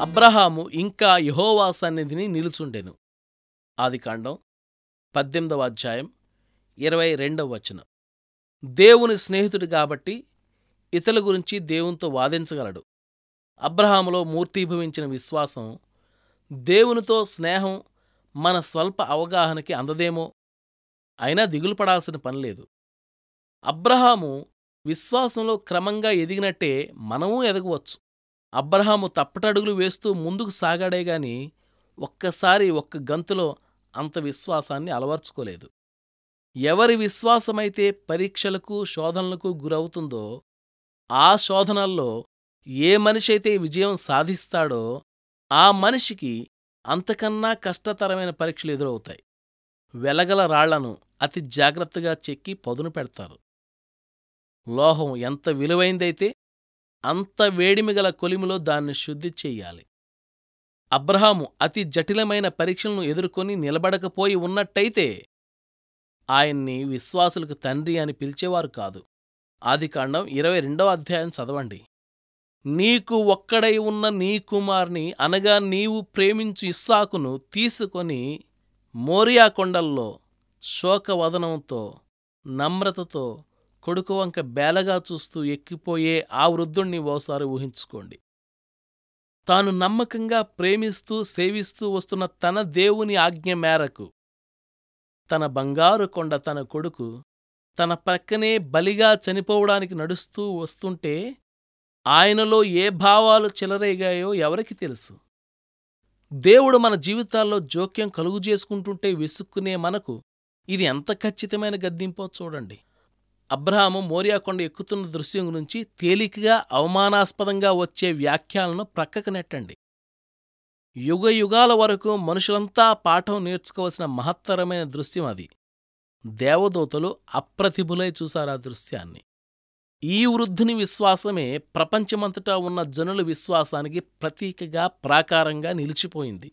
అబ్రహాము ఇంకా యహోవా సన్నిధిని నిలుచుండెను. ఆదికాండం పద్దెనిమిదవ అధ్యాయం ఇరవై రెండవ వచనం. దేవుని స్నేహితుడు కాబట్టి ఇతరుల గురించి దేవునితో వాదించగలడు. అబ్రహాములో మూర్తీభవించిన విశ్వాసం దేవునితో స్నేహం మన స్వల్ప అవగాహనకి అందదేమో? అయినా దిగులు పడాల్సిన పనిలేదు అబ్రహాము విశ్వాసంలో క్రమంగా ఎదిగినట్టే మనమూ ఎదగవచ్చు. అబ్రహాము తప్పటడుగులు వేస్తూ ముందుకు సాగాడే గాని ఒక్కసారి ఒక్క గంతులో అంత విశ్వాసాన్ని అలవర్చుకోలేదు. ఎవరి విశ్వాసమైతే పరీక్షలకు శోధనలకు గురవుతుందో ఆ శోధనల్లో ఏ మనిషైతే విజయం సాధిస్తాడో ఆ మనిషికి అంతకన్నా కష్టతరమైన పరీక్షలు ఎదురవుతాయి. వెలగల రాళ్ళను అతి జాగ్రత్తగా చెక్కి పదును పెడతారు. లోహం ఎంత విలువైందైతే అంత వేడిమిగల కొలిమిలో దాన్ని శుద్ధి చెయ్యాలి అబ్రహాము అతి జటిలమైన పరీక్షలను ఎదుర్కొని నిలబడకపోయి ఉన్నట్టయితే ఆయన్ని విశ్వాసులకు తండ్రి అని పిలిచేవారు కాదు. ఆదికాండం ఇరవై రెండవ అధ్యాయం చదవండి. నీకు ఒక్కడై ఉన్న నీ కుమార్ని అనగా నీవు ప్రేమించు ఇస్సాకును తీసుకొని మోరియా కొండల్లో శోకవదనంతో నమ్రతతో కొడుకు వంక బేలగా చూస్తూ ఎక్కిపోయే ఆ వృద్ధుణ్ణి ఓసారి ఊహించుకోండి. తాను నమ్మకంగా ప్రేమిస్తూ సేవిస్తూ వస్తున్న తన దేవుని ఆజ్ఞ మేరకు తన బంగారు కొండ తన కొడుకు తన ప్రక్కనే బలిగా చనిపోవడానికి నడుస్తూ వస్తుంటే ఆయనలో ఏ భావాలు చెలరేగాయో ఎవరికి తెలుసు? దేవుడు మన జీవితాల్లో జోక్యం కలుగు చేసుకుంటుంటే విసుక్కునే మనకు ఇది ఎంత ఖచ్చితమైన గద్దింపో చూడండి. అబ్రహాము మోరియాకొండ ఎక్కుతున్న దృశ్యం గురించి తేలికగా అవమానాస్పదంగా వచ్చే వ్యాఖ్యలను ప్రక్కకు నెట్టండి. యుగ యుగాల వరకు మనుషులంతా పాఠం నేర్చుకోవలసిన మహత్తరమైన దృశ్యం అది. దేవదూతలు అప్రతిభులై చూశారా దృశ్యాన్ని. ఈ వృద్ధుని విశ్వాసమే ప్రపంచమంతటా ఉన్న జనుల విశ్వాసానికి ప్రతీకగా ప్రాకారంగా నిలిచిపోయింది.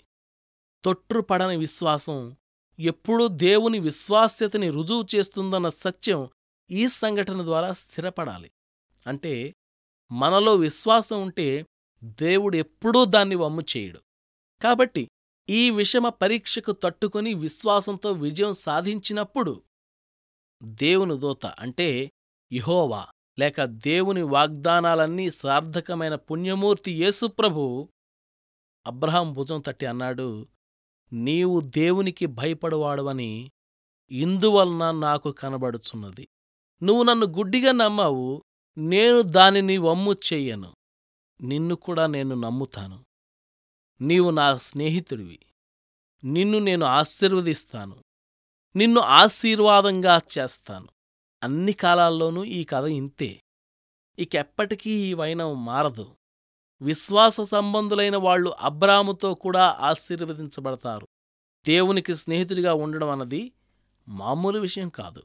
తొట్టుపడని విశ్వాసం ఎప్పుడూ దేవుని విశ్వాస్యతని రుజువు చేస్తుందన్న సత్యం ఈ సంఘటన ద్వారా స్థిరపడాలి. అంటే మనలో విశ్వాసం ఉంటే దేవుడు ఎప్పుడూ దాన్ని వమ్ము చేయడు. కాబట్టి ఈ విషమ పరీక్షకు తట్టుకుని విశ్వాసంతో విజయం సాధించినప్పుడు దేవుని దూత అంటే ఇహోవా లేక దేవుని వాగ్దానాలన్నీ సార్థకమైన పుణ్యమూర్తి యేసుప్రభు అబ్రహాం భుజం తట్టి అన్నాడు నీవు దేవునికి భయపడువాడవని ఇందువలన నాకు కనబడుచున్నది. నువ్వు నన్ను గుడ్డిగా నమ్మావు నేను దానిని వమ్ము చెయ్యను నిన్ను కూడా నేను నమ్ముతాను. నీవు నా స్నేహితుడివి. నిన్ను నేను ఆశీర్వదిస్తాను. నిన్ను ఆశీర్వాదంగా చేస్తాను. అన్ని కాలాల్లోనూ ఈ కథ ఇంతే. ఇకెప్పటికీ ఈ వైనం మారదు. విశ్వాస సంబంధులైన వాళ్ళు అబ్రాముతో కూడా ఆశీర్వదించబడతారు. దేవునికి స్నేహితుడిగా ఉండడం అన్నది మామూలు విషయం కాదు.